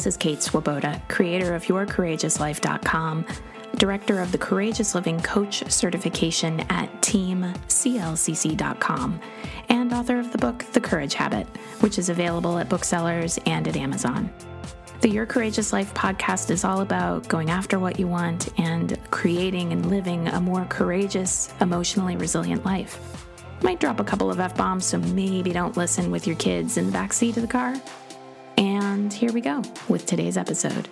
This is Kate Swoboda, creator of YourCourageousLife.com, director of the Courageous Living Coach certification at TeamCLCC.com, and author of the book The Courage Habit, which is available at booksellers and at Amazon. The Your Courageous Life podcast is all about going after what you want and creating and living a more courageous, emotionally resilient life. Might drop a couple of F bombs, so maybe don't listen with your kids in the backseat of the car. And here we go with today's episode.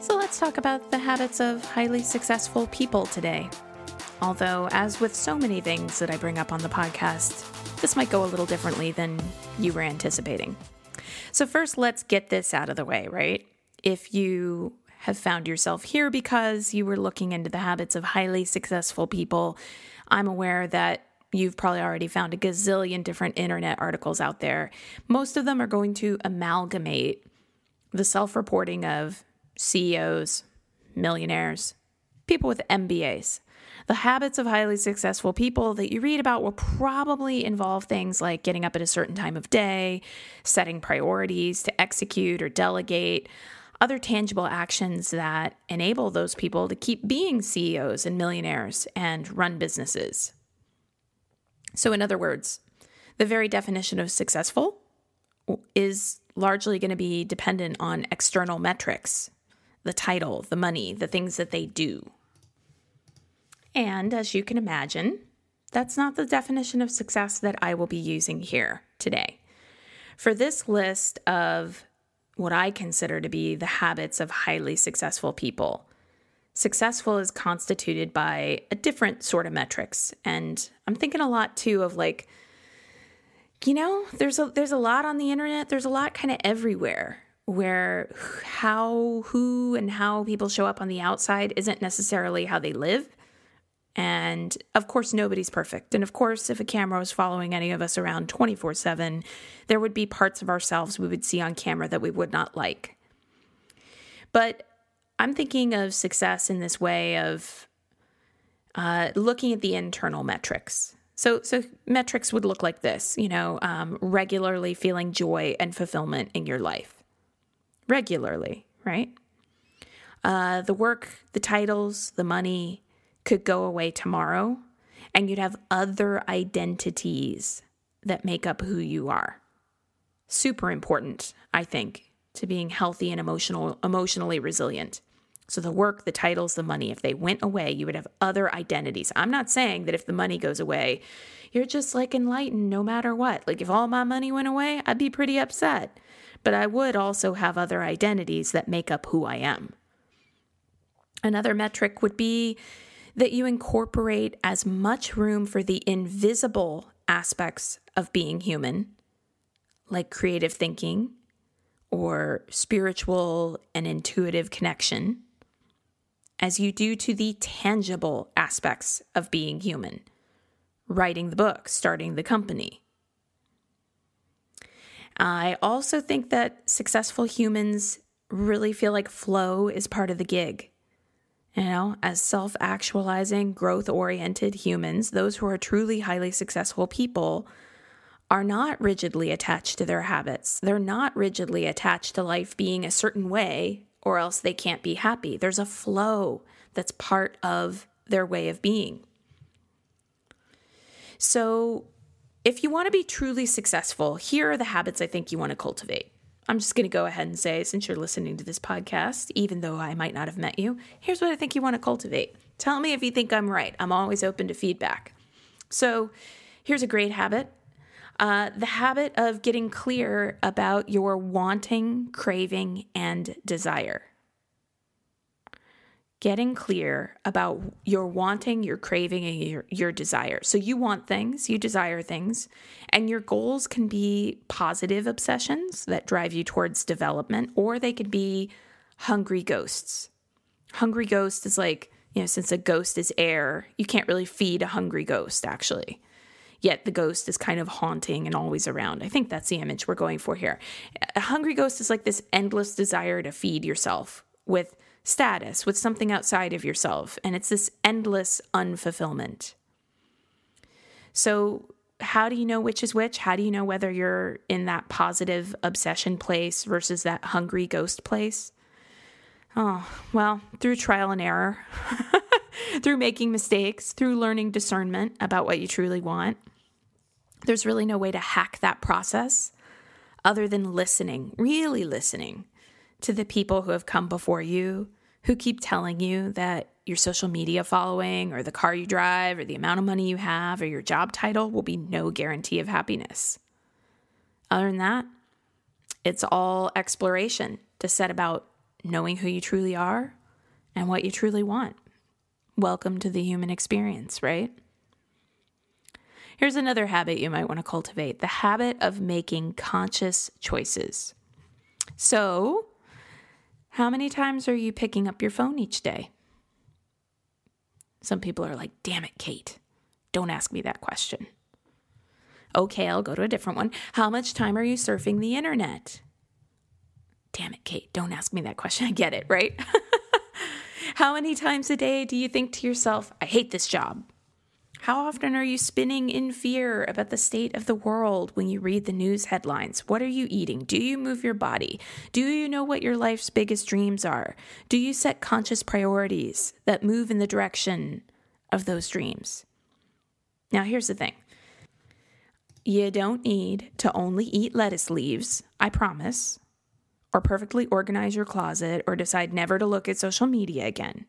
So let's talk about the habits of highly successful people today. Although, as with so many things that I bring up on the podcast, this might go a little differently than you were anticipating. So, first, let's get this out of the way, right? If you have found yourself here because you were looking into the habits of highly successful people, I'm aware that you've probably already found a gazillion different internet articles out there. Most of them are going to amalgamate the self reporting of CEOs, millionaires, people with MBAs. The habits of highly successful people that you read about will probably involve things like getting up at a certain time of day, setting priorities to execute or delegate, other tangible actions that enable those people to keep being CEOs and millionaires and run businesses. So, in other words, the very definition of successful is largely going to be dependent on external metrics the title, the money, the things that they do. And as you can imagine, that's not the definition of success that I will be using here today. For this list of what I consider to be the habits of highly successful people, successful is constituted by a different sort of metrics. And I'm thinking a lot too of like, you know, there's a there's a lot on the internet, there's a lot kind of everywhere where how who and how people show up on the outside isn't necessarily how they live and of course, nobody's perfect. And of course, if a camera was following any of us around 24 7, there would be parts of ourselves we would see on camera that we would not like. But I'm thinking of success in this way of uh, looking at the internal metrics. So, so metrics would look like this, you know, um, regularly feeling joy and fulfillment in your life. Regularly, right? Uh, the work, the titles, the money, could go away tomorrow and you'd have other identities that make up who you are. Super important, I think, to being healthy and emotional emotionally resilient. So the work, the titles, the money, if they went away, you would have other identities. I'm not saying that if the money goes away, you're just like enlightened no matter what. Like if all my money went away, I'd be pretty upset. But I would also have other identities that make up who I am. Another metric would be that you incorporate as much room for the invisible aspects of being human, like creative thinking or spiritual and intuitive connection, as you do to the tangible aspects of being human, writing the book, starting the company. I also think that successful humans really feel like flow is part of the gig. You know, as self actualizing, growth oriented humans, those who are truly highly successful people are not rigidly attached to their habits. They're not rigidly attached to life being a certain way, or else they can't be happy. There's a flow that's part of their way of being. So, if you want to be truly successful, here are the habits I think you want to cultivate. I'm just going to go ahead and say, since you're listening to this podcast, even though I might not have met you, here's what I think you want to cultivate. Tell me if you think I'm right. I'm always open to feedback. So, here's a great habit uh, the habit of getting clear about your wanting, craving, and desire getting clear about your wanting, your craving, and your, your desire. So you want things, you desire things, and your goals can be positive obsessions that drive you towards development, or they could be hungry ghosts. Hungry ghost is like, you know, since a ghost is air, you can't really feed a hungry ghost, actually. Yet the ghost is kind of haunting and always around. I think that's the image we're going for here. A hungry ghost is like this endless desire to feed yourself with status, with something outside of yourself. And it's this endless unfulfillment. So, how do you know which is which? How do you know whether you're in that positive obsession place versus that hungry ghost place? Oh, well, through trial and error, through making mistakes, through learning discernment about what you truly want. There's really no way to hack that process other than listening, really listening to the people who have come before you, who keep telling you that your social media following or the car you drive or the amount of money you have or your job title will be no guarantee of happiness. Other than that, it's all exploration to set about knowing who you truly are and what you truly want. Welcome to the human experience, right? Here's another habit you might want to cultivate the habit of making conscious choices. So, how many times are you picking up your phone each day? Some people are like, damn it, Kate, don't ask me that question. Okay, I'll go to a different one. How much time are you surfing the internet? Damn it, Kate, don't ask me that question. I get it, right? How many times a day do you think to yourself, I hate this job? How often are you spinning in fear about the state of the world when you read the news headlines? What are you eating? Do you move your body? Do you know what your life's biggest dreams are? Do you set conscious priorities that move in the direction of those dreams? Now, here's the thing you don't need to only eat lettuce leaves, I promise, or perfectly organize your closet or decide never to look at social media again.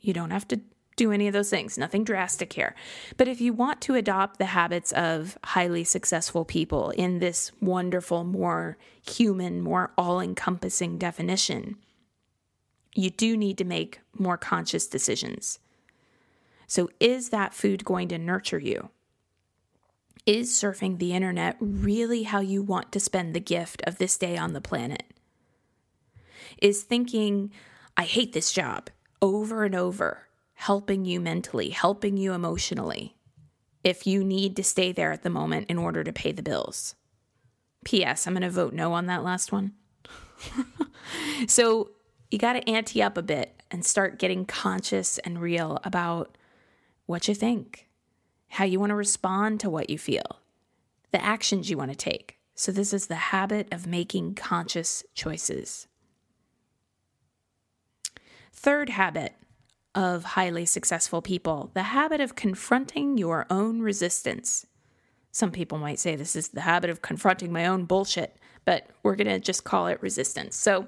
You don't have to do any of those things, nothing drastic here. But if you want to adopt the habits of highly successful people in this wonderful, more human, more all encompassing definition, you do need to make more conscious decisions. So, is that food going to nurture you? Is surfing the internet really how you want to spend the gift of this day on the planet? Is thinking, I hate this job over and over helping you mentally, helping you emotionally, if you need to stay there at the moment in order to pay the bills. P.S. I'm going to vote no on that last one. so you got to ante up a bit and start getting conscious and real about what you think, how you want to respond to what you feel, the actions you want to take. So, this is the habit of making conscious choices. Third habit of highly successful people the habit of confronting your own resistance. Some people might say this is the habit of confronting my own bullshit, but we're going to just call it resistance. So,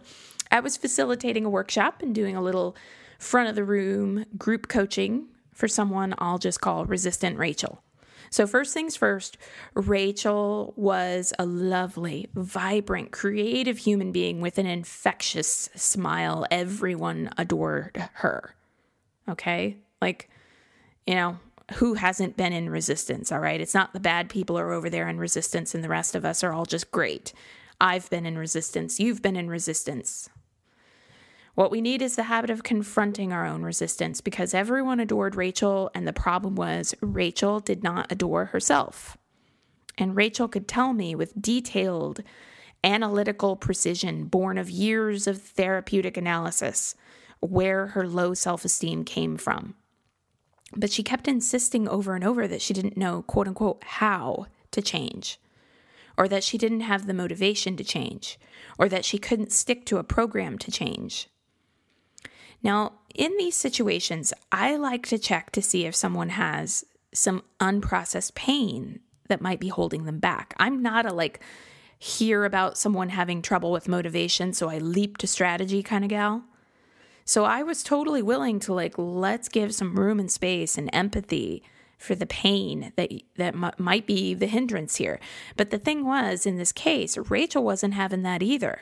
I was facilitating a workshop and doing a little front of the room group coaching for someone I'll just call resistant Rachel. So, first things first, Rachel was a lovely, vibrant, creative human being with an infectious smile. Everyone adored her. Okay. Like, you know, who hasn't been in resistance? All right. It's not the bad people are over there in resistance and the rest of us are all just great. I've been in resistance. You've been in resistance. What we need is the habit of confronting our own resistance because everyone adored Rachel, and the problem was Rachel did not adore herself. And Rachel could tell me with detailed analytical precision, born of years of therapeutic analysis, where her low self esteem came from. But she kept insisting over and over that she didn't know, quote unquote, how to change, or that she didn't have the motivation to change, or that she couldn't stick to a program to change. Now, in these situations, I like to check to see if someone has some unprocessed pain that might be holding them back. I'm not a like, hear about someone having trouble with motivation, so I leap to strategy kind of gal. So I was totally willing to like let's give some room and space and empathy for the pain that that m- might be the hindrance here. But the thing was in this case, Rachel wasn't having that either.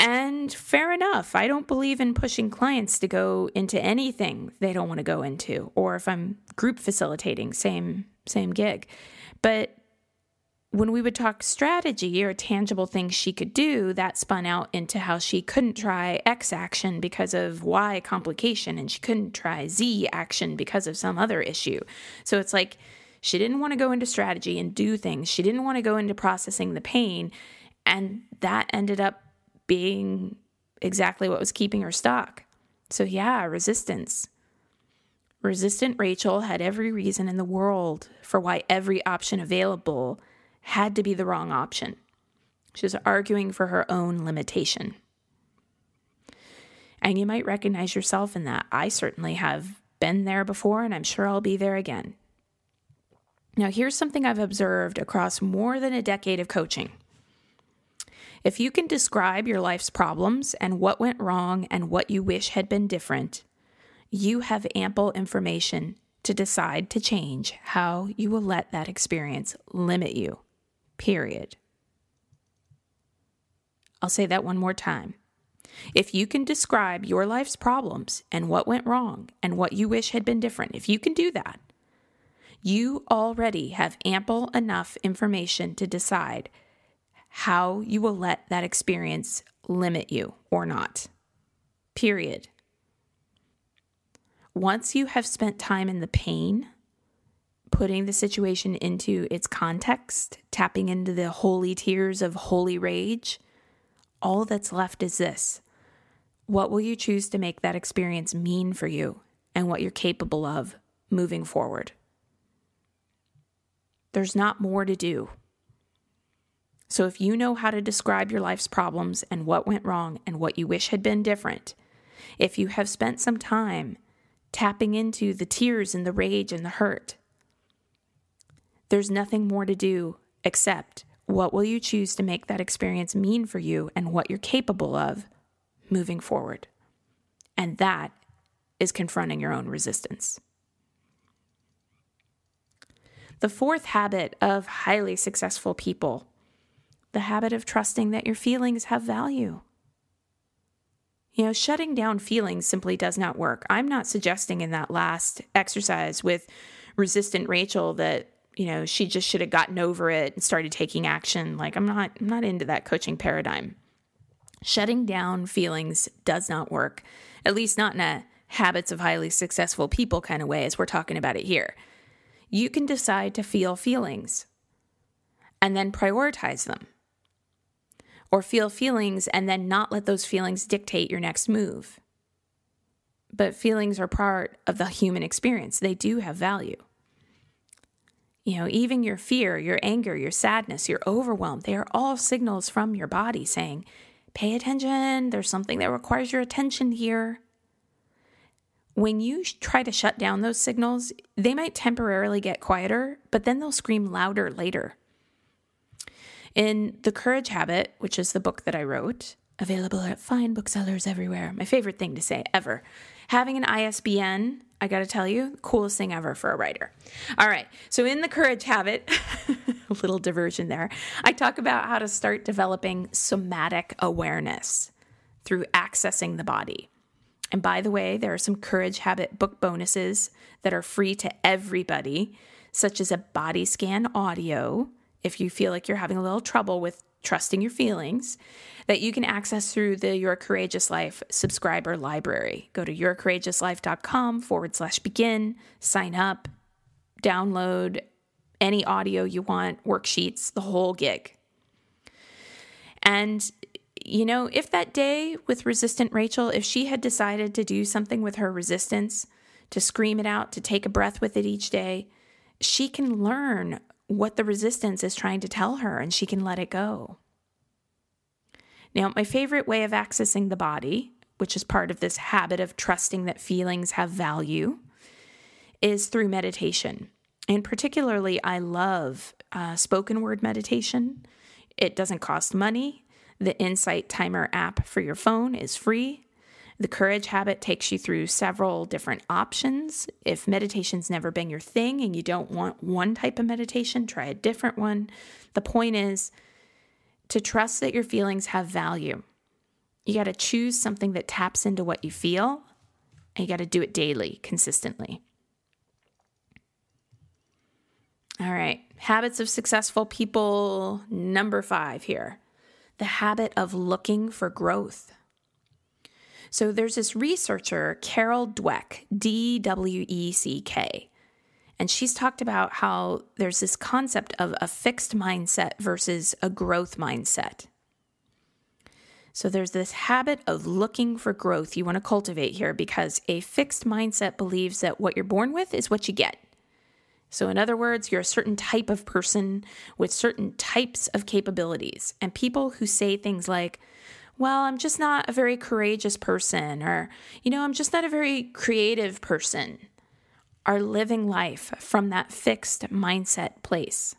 And fair enough. I don't believe in pushing clients to go into anything they don't want to go into or if I'm group facilitating, same same gig. But when we would talk strategy or tangible things she could do, that spun out into how she couldn't try X action because of Y complication and she couldn't try Z action because of some other issue. So it's like she didn't want to go into strategy and do things, she didn't want to go into processing the pain. And that ended up being exactly what was keeping her stuck. So, yeah, resistance. Resistant Rachel had every reason in the world for why every option available had to be the wrong option. She was arguing for her own limitation. And you might recognize yourself in that. I certainly have been there before, and I'm sure I'll be there again. Now, here's something I've observed across more than a decade of coaching. If you can describe your life's problems and what went wrong and what you wish had been different, you have ample information to decide to change how you will let that experience limit you. Period. I'll say that one more time. If you can describe your life's problems and what went wrong and what you wish had been different, if you can do that, you already have ample enough information to decide how you will let that experience limit you or not. Period. Once you have spent time in the pain, putting the situation into its context, tapping into the holy tears of holy rage, all that's left is this. What will you choose to make that experience mean for you and what you're capable of moving forward? There's not more to do. So, if you know how to describe your life's problems and what went wrong and what you wish had been different, if you have spent some time tapping into the tears and the rage and the hurt, there's nothing more to do except what will you choose to make that experience mean for you and what you're capable of moving forward? And that is confronting your own resistance. The fourth habit of highly successful people, the habit of trusting that your feelings have value. You know, shutting down feelings simply does not work. I'm not suggesting in that last exercise with resistant Rachel that you know, she just should have gotten over it and started taking action. Like I'm not I'm not into that coaching paradigm. Shutting down feelings does not work. At least not in a habits of highly successful people kind of way as we're talking about it here. You can decide to feel feelings and then prioritize them. Or feel feelings and then not let those feelings dictate your next move. But feelings are part of the human experience. They do have value. You know, even your fear, your anger, your sadness, your overwhelm, they are all signals from your body saying, pay attention, there's something that requires your attention here. When you try to shut down those signals, they might temporarily get quieter, but then they'll scream louder later. In The Courage Habit, which is the book that I wrote, available at fine booksellers everywhere, my favorite thing to say ever, having an ISBN I got to tell you, coolest thing ever for a writer. All right. So, in the courage habit, a little diversion there, I talk about how to start developing somatic awareness through accessing the body. And by the way, there are some courage habit book bonuses that are free to everybody, such as a body scan audio if you feel like you're having a little trouble with trusting your feelings that you can access through the Your Courageous Life subscriber library. Go to yourcourageouslife.com forward slash begin, sign up, download any audio you want, worksheets, the whole gig. And, you know, if that day with resistant Rachel, if she had decided to do something with her resistance, to scream it out, to take a breath with it each day, she can learn what the resistance is trying to tell her and she can let it go. Now, my favorite way of accessing the body, which is part of this habit of trusting that feelings have value, is through meditation. And particularly, I love uh, spoken word meditation. It doesn't cost money. The Insight Timer app for your phone is free. The Courage Habit takes you through several different options. If meditation's never been your thing and you don't want one type of meditation, try a different one. The point is to trust that your feelings have value. You got to choose something that taps into what you feel, and you got to do it daily, consistently. All right, habits of successful people, number five here the habit of looking for growth. So there's this researcher, Carol Dweck, D W E C K, and she's talked about how there's this concept of a fixed mindset versus a growth mindset. So there's this habit of looking for growth you want to cultivate here because a fixed mindset believes that what you're born with is what you get. So, in other words, you're a certain type of person with certain types of capabilities. And people who say things like, well, I'm just not a very courageous person, or, you know, I'm just not a very creative person, are living life from that fixed mindset place.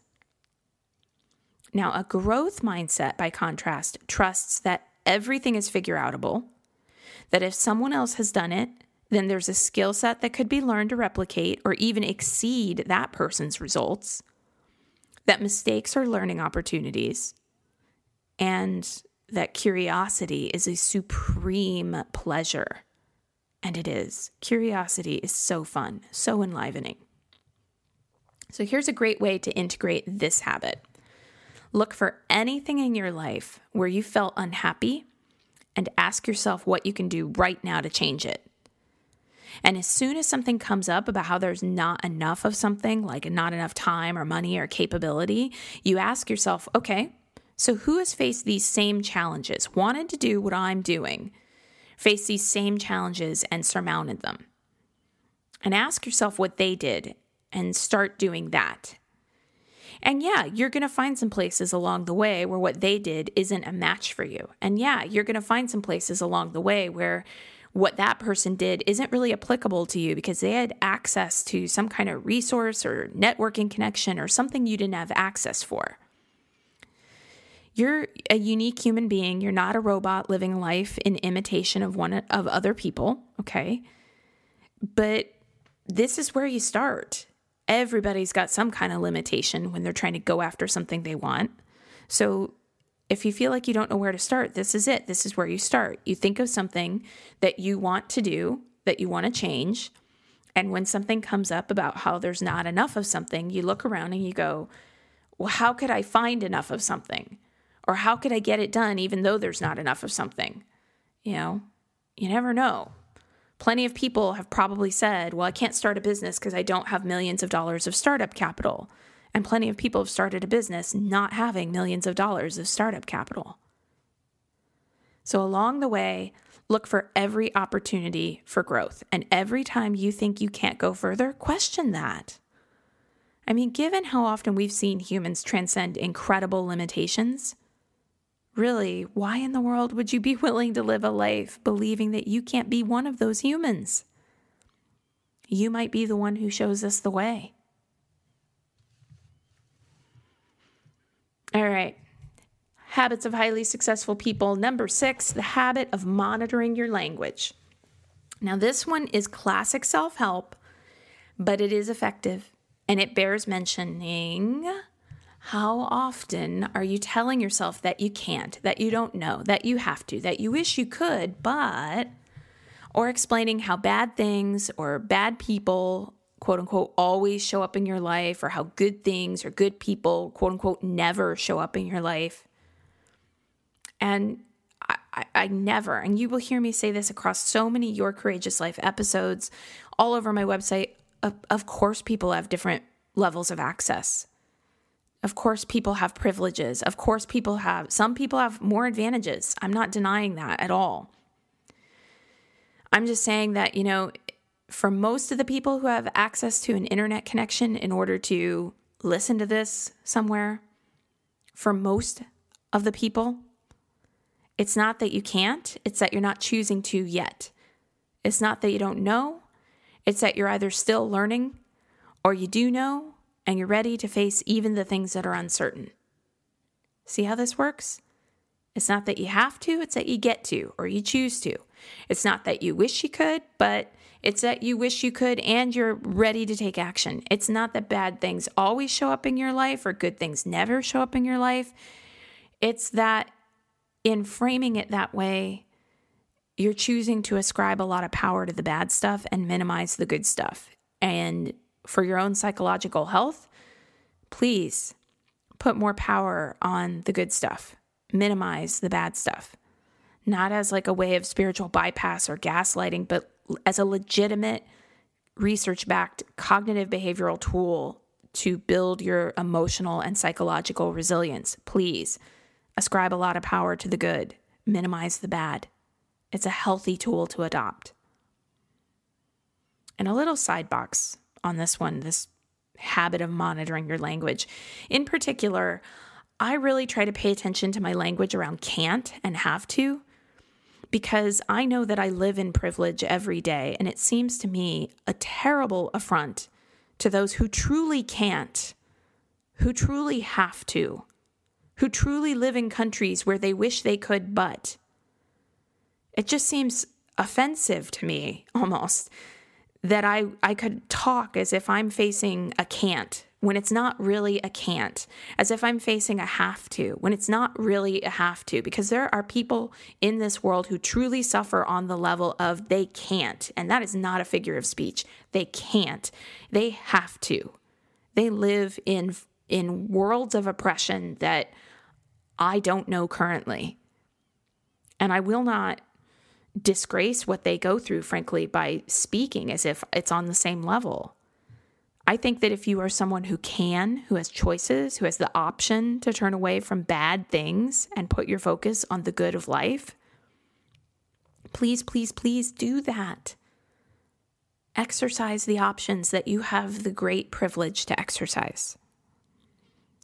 Now, a growth mindset, by contrast, trusts that everything is figure outable, that if someone else has done it, then there's a skill set that could be learned to replicate or even exceed that person's results, that mistakes are learning opportunities, and that curiosity is a supreme pleasure. And it is. Curiosity is so fun, so enlivening. So here's a great way to integrate this habit. Look for anything in your life where you felt unhappy and ask yourself what you can do right now to change it. And as soon as something comes up about how there's not enough of something, like not enough time or money or capability, you ask yourself, okay, so who has faced these same challenges, wanted to do what I'm doing, faced these same challenges and surmounted them? And ask yourself what they did and start doing that. And yeah, you're going to find some places along the way where what they did isn't a match for you. And yeah, you're going to find some places along the way where what that person did isn't really applicable to you because they had access to some kind of resource or networking connection or something you didn't have access for. You're a unique human being. You're not a robot living life in imitation of one of other people, okay? But this is where you start everybody's got some kind of limitation when they're trying to go after something they want. So if you feel like you don't know where to start, this is it. This is where you start. You think of something that you want to do, that you want to change. And when something comes up about how there's not enough of something, you look around and you go, well, how could I find enough of something? Or how could I get it done even though there's not enough of something? You know, you never know. Plenty of people have probably said, Well, I can't start a business because I don't have millions of dollars of startup capital. And plenty of people have started a business not having millions of dollars of startup capital. So, along the way, look for every opportunity for growth. And every time you think you can't go further, question that. I mean, given how often we've seen humans transcend incredible limitations, Really, why in the world would you be willing to live a life believing that you can't be one of those humans? You might be the one who shows us the way. All right. Habits of highly successful people. Number six, the habit of monitoring your language. Now, this one is classic self help, but it is effective and it bears mentioning how often are you telling yourself that you can't, that you don't know, that you have to, that you wish you could, but, or explaining how bad things or bad people, quote unquote, always show up in your life, or how good things or good people, quote unquote, never show up in your life? And I, I, never, and you will hear me say this across so many Your Courageous Life episodes all over my website. Of, of course, people have different levels of access. Of course, people have privileges. Of course, people have, some people have more advantages. I'm not denying that at all. I'm just saying that, you know, for most of the people who have access to an internet connection in order to listen to this somewhere, for most of the people, it's not that you can't, it's that you're not choosing to yet. It's not that you don't know, it's that you're either still learning or you do know and you're ready to face even the things that are uncertain. See how this works? It's not that you have to, it's that you get to or you choose to. It's not that you wish you could, but it's that you wish you could and you're ready to take action. It's not that bad things always show up in your life or good things never show up in your life. It's that in framing it that way, you're choosing to ascribe a lot of power to the bad stuff and minimize the good stuff. And for your own psychological health, please put more power on the good stuff, minimize the bad stuff. Not as like a way of spiritual bypass or gaslighting, but as a legitimate research backed cognitive behavioral tool to build your emotional and psychological resilience. Please ascribe a lot of power to the good minimize the bad. It's a healthy tool to adopt. And a little side box on this one this habit of monitoring your language. In particular, I really try to pay attention to my language around can't and have to because I know that I live in privilege every day, and it seems to me a terrible affront to those who truly can't, who truly have to, who truly live in countries where they wish they could, but. It just seems offensive to me almost that I, I could talk as if I'm facing a can't when it's not really a can't, as if I'm facing a have to, when it's not really a have to, because there are people in this world who truly suffer on the level of they can't. And that is not a figure of speech. They can't. They have to. They live in, in worlds of oppression that I don't know currently. And I will not disgrace what they go through, frankly, by speaking as if it's on the same level. I think that if you are someone who can, who has choices, who has the option to turn away from bad things and put your focus on the good of life, please, please, please do that. Exercise the options that you have the great privilege to exercise.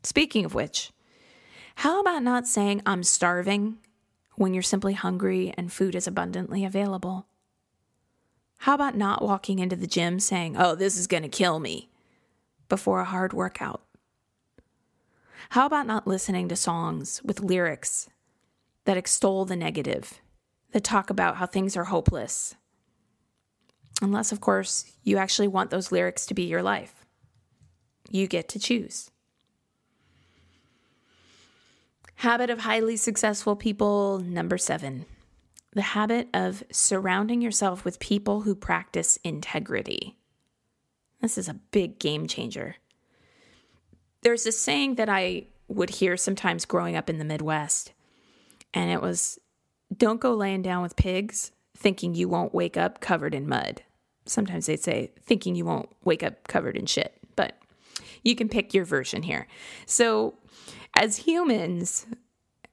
Speaking of which, how about not saying, I'm starving when you're simply hungry and food is abundantly available? How about not walking into the gym saying, oh, this is going to kill me before a hard workout? How about not listening to songs with lyrics that extol the negative, that talk about how things are hopeless? Unless, of course, you actually want those lyrics to be your life. You get to choose. Habit of highly successful people, number seven the habit of surrounding yourself with people who practice integrity. This is a big game changer. There's this saying that I would hear sometimes growing up in the Midwest, and it was don't go laying down with pigs thinking you won't wake up covered in mud. Sometimes they'd say thinking you won't wake up covered in shit, but you can pick your version here. So, as humans,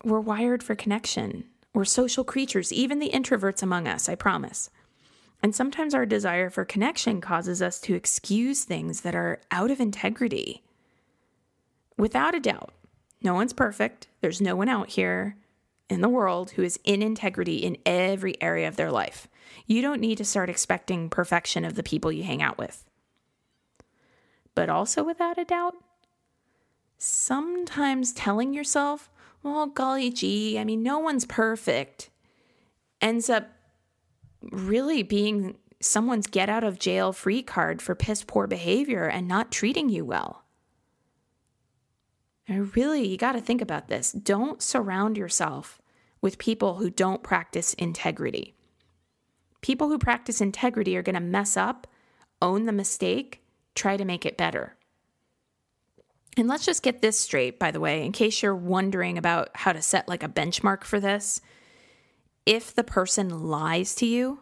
we're wired for connection. We're social creatures, even the introverts among us, I promise. And sometimes our desire for connection causes us to excuse things that are out of integrity. Without a doubt, no one's perfect. There's no one out here in the world who is in integrity in every area of their life. You don't need to start expecting perfection of the people you hang out with. But also, without a doubt, sometimes telling yourself, well, golly gee, I mean, no one's perfect, ends up really being someone's get out of jail free card for piss poor behavior and not treating you well. And really, you got to think about this. Don't surround yourself with people who don't practice integrity. People who practice integrity are going to mess up, own the mistake, try to make it better. And let's just get this straight, by the way, in case you're wondering about how to set like a benchmark for this. If the person lies to you,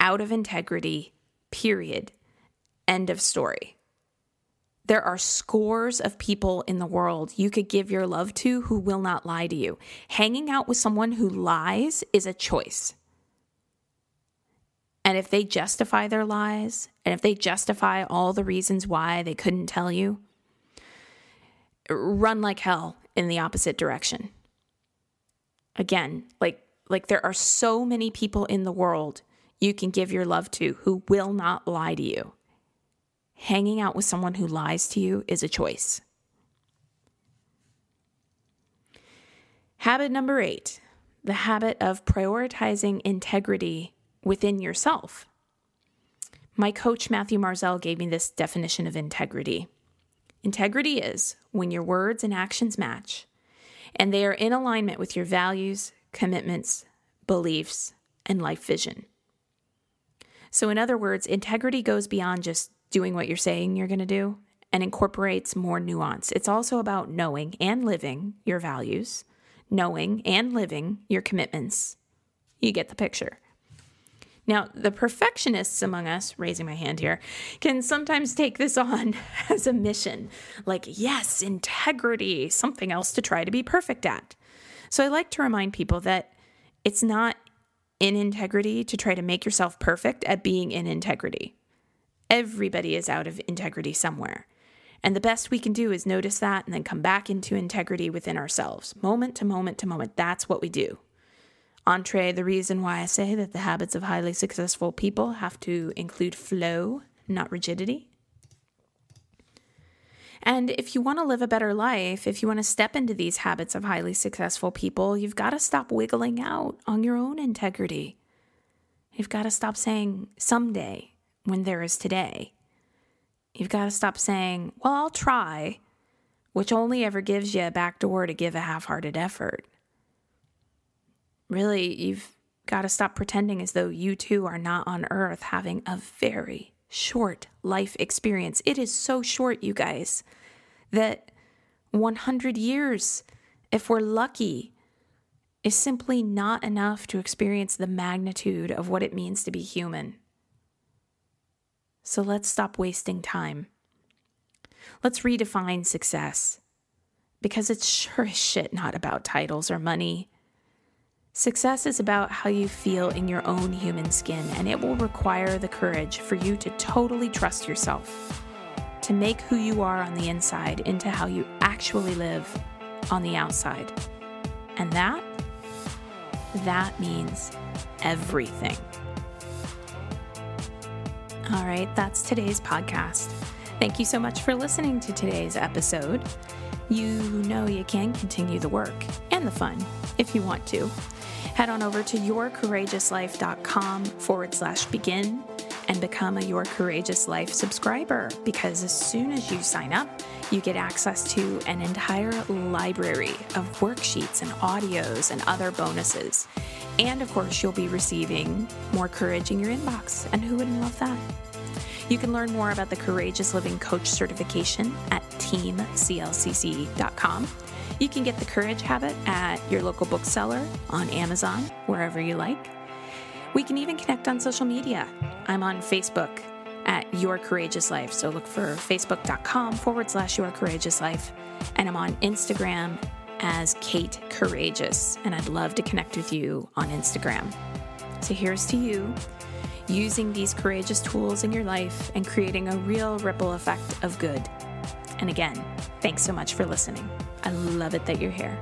out of integrity, period, end of story. There are scores of people in the world you could give your love to who will not lie to you. Hanging out with someone who lies is a choice. And if they justify their lies, and if they justify all the reasons why they couldn't tell you, run like hell in the opposite direction. Again, like like there are so many people in the world you can give your love to who will not lie to you. Hanging out with someone who lies to you is a choice. Habit number 8, the habit of prioritizing integrity within yourself. My coach Matthew Marzell gave me this definition of integrity. Integrity is when your words and actions match and they are in alignment with your values, commitments, beliefs, and life vision. So, in other words, integrity goes beyond just doing what you're saying you're going to do and incorporates more nuance. It's also about knowing and living your values, knowing and living your commitments. You get the picture. Now, the perfectionists among us, raising my hand here, can sometimes take this on as a mission. Like, yes, integrity, something else to try to be perfect at. So I like to remind people that it's not in integrity to try to make yourself perfect at being in integrity. Everybody is out of integrity somewhere. And the best we can do is notice that and then come back into integrity within ourselves, moment to moment to moment. That's what we do. Entree, the reason why I say that the habits of highly successful people have to include flow, not rigidity. And if you want to live a better life, if you want to step into these habits of highly successful people, you've got to stop wiggling out on your own integrity. You've got to stop saying someday when there is today. You've got to stop saying, well, I'll try, which only ever gives you a back door to give a half hearted effort. Really, you've got to stop pretending as though you too are not on earth having a very short life experience. It is so short, you guys, that 100 years, if we're lucky, is simply not enough to experience the magnitude of what it means to be human. So let's stop wasting time. Let's redefine success because it's sure as shit not about titles or money. Success is about how you feel in your own human skin, and it will require the courage for you to totally trust yourself, to make who you are on the inside into how you actually live on the outside. And that, that means everything. All right, that's today's podcast. Thank you so much for listening to today's episode. You know you can continue the work and the fun if you want to head on over to yourcourageouslife.com forward slash begin and become a Your Courageous Life subscriber because as soon as you sign up, you get access to an entire library of worksheets and audios and other bonuses. And of course, you'll be receiving more courage in your inbox. And who wouldn't love that? You can learn more about the Courageous Living Coach certification at teamclcc.com. You can get the Courage Habit at your local bookseller, on Amazon, wherever you like. We can even connect on social media. I'm on Facebook at Your Courageous Life. So look for facebook.com forward slash Your Courageous Life. And I'm on Instagram as Kate Courageous. And I'd love to connect with you on Instagram. So here's to you using these courageous tools in your life and creating a real ripple effect of good. And again, thanks so much for listening. I love it that you're here.